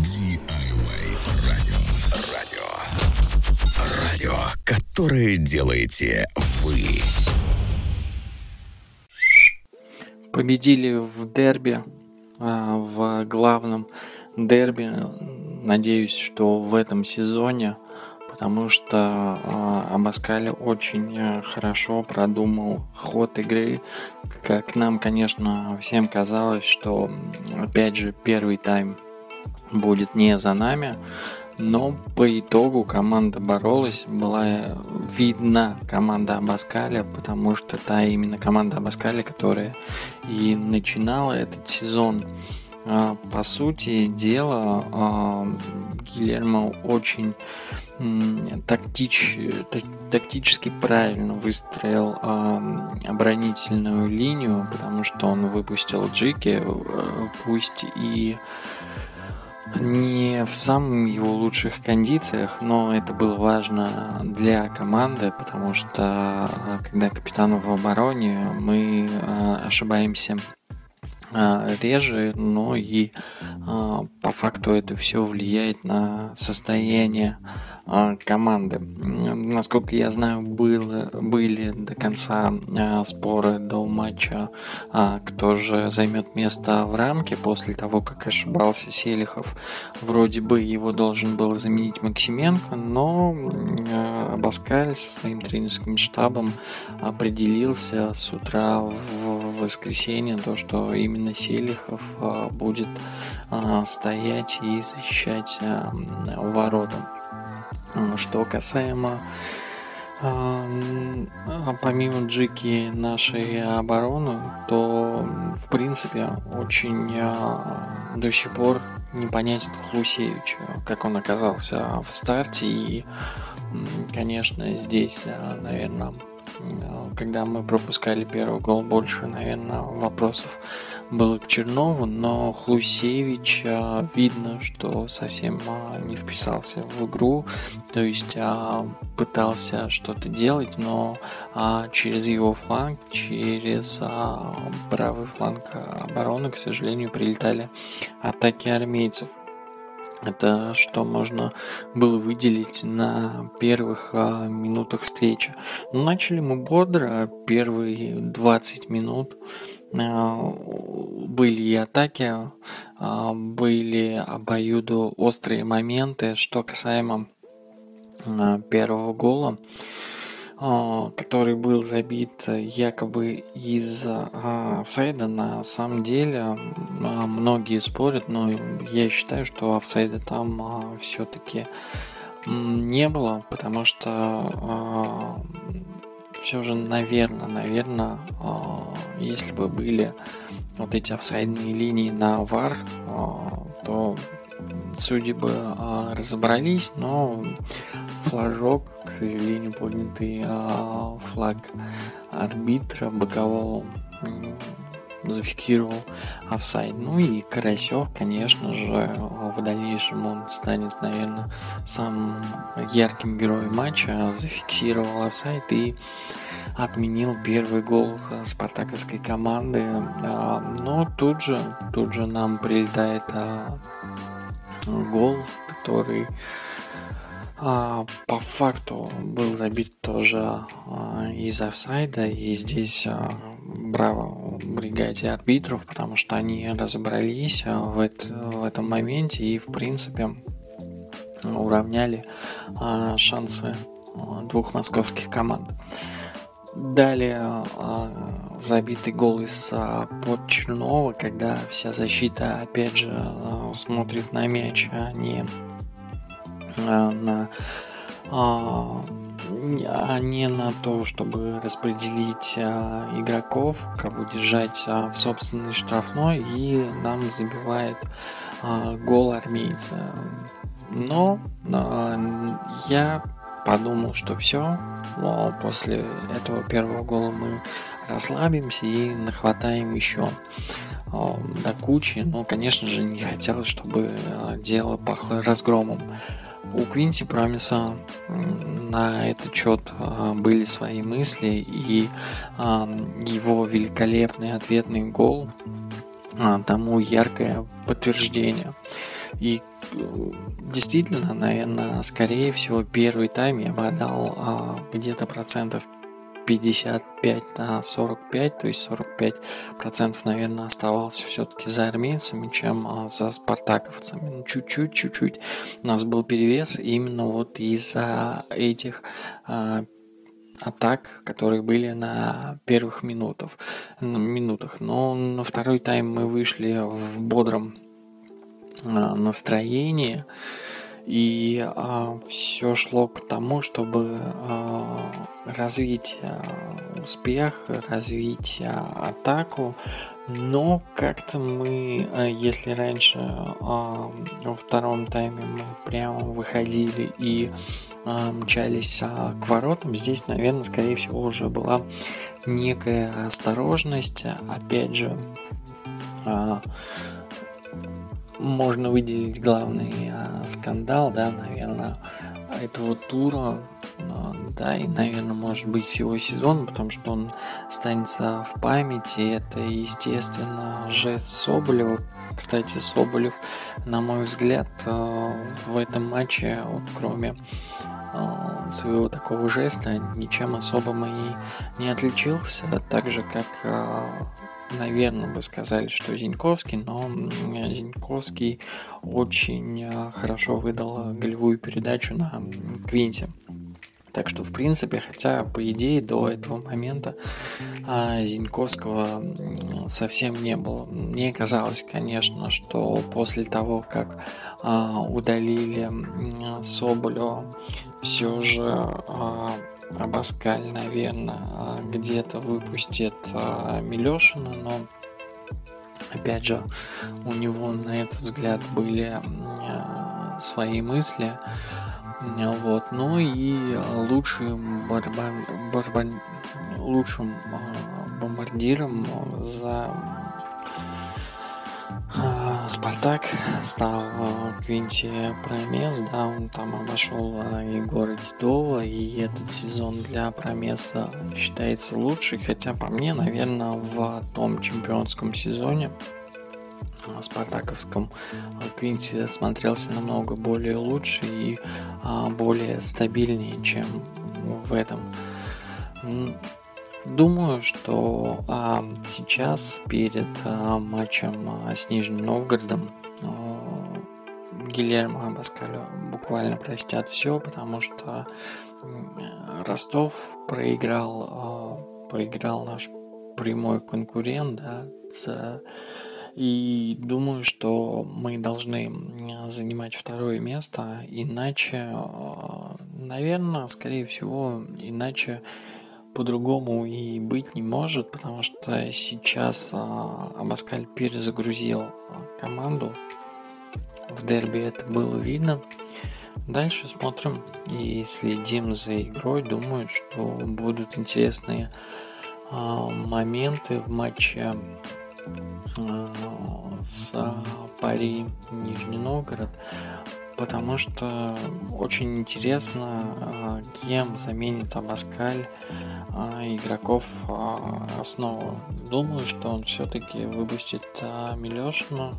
DIY радио. Радио. Радио, которое делаете вы. Победили в дерби, а, в главном дерби. Надеюсь, что в этом сезоне потому что э, Абаскаль очень э, хорошо продумал ход игры. Как нам, конечно, всем казалось, что, опять же, первый тайм будет не за нами, но по итогу команда боролась, была видна команда Абаскаля, потому что та именно команда Абаскаля, которая и начинала этот сезон. А, по сути дела, а, Гильермо очень тактич, тактически правильно выстроил оборонительную линию, потому что он выпустил Джики, э, пусть и не в самых его лучших кондициях, но это было важно для команды, потому что э, когда капитан в обороне, мы э, ошибаемся реже, но и по факту это все влияет на состояние а, команды. Насколько я знаю, было, были до конца а, споры до матча, а, кто же займет место в рамке после того, как ошибался Селихов. Вроде бы его должен был заменить Максименко, но Баскаль со своим тренерским штабом определился с утра в воскресенье, то, что именно Селихов будет стоять и защищать ворота. Что касаемо помимо Джики нашей обороны, то в принципе очень до сих пор непонятен Хлусевич, как он оказался в старте. И конечно здесь наверное когда мы пропускали первый гол больше наверное вопросов было к Чернову, но Хлусевич а, видно, что совсем не вписался в игру, то есть пытался что-то делать, но через его фланг, через правый фланг обороны, к сожалению, прилетали атаки армейцев. Это что можно было выделить на первых а, минутах встречи. начали мы бодро, первые 20 минут а, были и атаки, а, были обоюдо острые моменты, что касаемо а, первого гола, который был забит якобы из офсайда. На самом деле многие спорят, но я считаю, что офсайда там все-таки не было, потому что все же, наверное, наверное, если бы были вот эти офсайдные линии на вар, а, то судьи бы а, разобрались, но флажок, к сожалению, поднятый а, флаг арбитра бокового зафиксировал офсайд. Ну и Карасев, конечно же, в дальнейшем он станет, наверное, самым ярким героем матча, зафиксировал офсайд и отменил первый гол спартаковской команды. А, но тут же, тут же нам прилетает а, гол, который а, по факту был забит тоже из офсайда. И здесь браво бригаде арбитров, потому что они разобрались в, это, в этом моменте и, в принципе, уравняли шансы двух московских команд. Далее э, забитый гол из э, под Чернова, когда вся защита опять же смотрит на мяч, а не на а не на то, чтобы распределить а, игроков, кого держать а, в собственной штрафной, и нам забивает а, гол армейца. Но а, я подумал, что все, но после этого первого гола мы расслабимся и нахватаем еще до кучи. Но, конечно же, не хотелось, чтобы а, дело пахло разгромом. У Квинси Промиса на этот счет а, были свои мысли, и его великолепный ответный гол тому яркое подтверждение. И действительно, наверное, скорее всего, первый тайм я бы отдал где-то процентов 55 на 45, то есть 45 процентов, наверное, оставался все-таки за армейцами, чем а, за спартаковцами. Ну, чуть-чуть, чуть-чуть у нас был перевес именно вот из-за этих а, атак, которые были на первых минутах. минутах. Но на второй тайм мы вышли в бодром а, настроении. И а, все шло к тому, чтобы а, развить а, успех, развить а, атаку. Но как-то мы, а, если раньше а, во втором тайме мы прямо выходили и а, мчались а, к воротам, здесь, наверное, скорее всего, уже была некая осторожность. Опять же, а, можно выделить главный а, скандал, да, наверное, этого тура, а, да, и, наверное, может быть всего сезона, потому что он останется в памяти. Это, естественно, жест Соболева. Кстати, Соболев, на мой взгляд, а, в этом матче, вот, кроме своего такого жеста, ничем особым и не отличился, так же, как наверное, бы сказали, что Зиньковский, но Зиньковский очень э, хорошо выдал голевую передачу на Квинте. Так что, в принципе, хотя, по идее, до этого момента а, Зиньковского совсем не было. Мне казалось, конечно, что после того, как а, удалили Соболева, все же а, Абаскаль, наверное, где-то выпустит а, Милешина, но опять же у него на этот взгляд были а, свои мысли. Вот. Ну и лучшим, борьба, борьба, лучшим а, бомбардиром за Спартак стал Квинти Промес, да, он там обошел Егора Титова, и этот сезон для Промеса считается лучший, хотя по мне, наверное, в том чемпионском сезоне спартаковском Квинти смотрелся намного более лучше и более стабильнее, чем в этом. Думаю, что а, сейчас перед а, матчем а, с Нижним Новгородом а, Гильермо Абаскалю буквально простят все, потому что Ростов проиграл, а, проиграл наш прямой конкурент, да, с, и думаю, что мы должны занимать второе место, иначе, а, наверное, скорее всего, иначе по-другому и быть не может, потому что сейчас а, Абаскаль перезагрузил команду. В дерби это было видно. Дальше смотрим и следим за игрой. Думаю, что будут интересные моменты в матче с Пари Нижний Новгород потому что очень интересно, а, кем заменит Абаскаль а, игроков а, основу. Думаю, что он все-таки выпустит Милешину.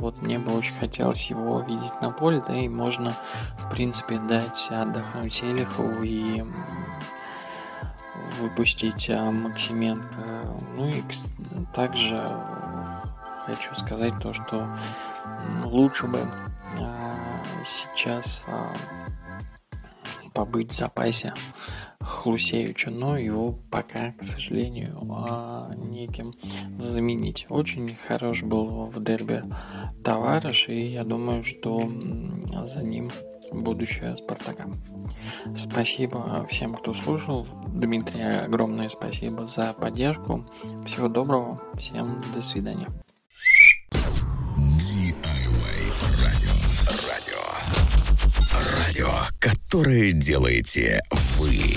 Вот мне бы очень хотелось его видеть на поле, да и можно, в принципе, дать отдохнуть Селихову и выпустить Максименко. Ну и также хочу сказать то, что лучше бы а, сейчас а, побыть в запасе Хлусевича, но его пока, к сожалению, а, неким заменить. Очень хорош был в дерби товарищ, и я думаю, что за ним будущее Спартака. Спасибо всем, кто слушал. Дмитрий, огромное спасибо за поддержку. Всего доброго. Всем до свидания. Радио, которое делаете вы.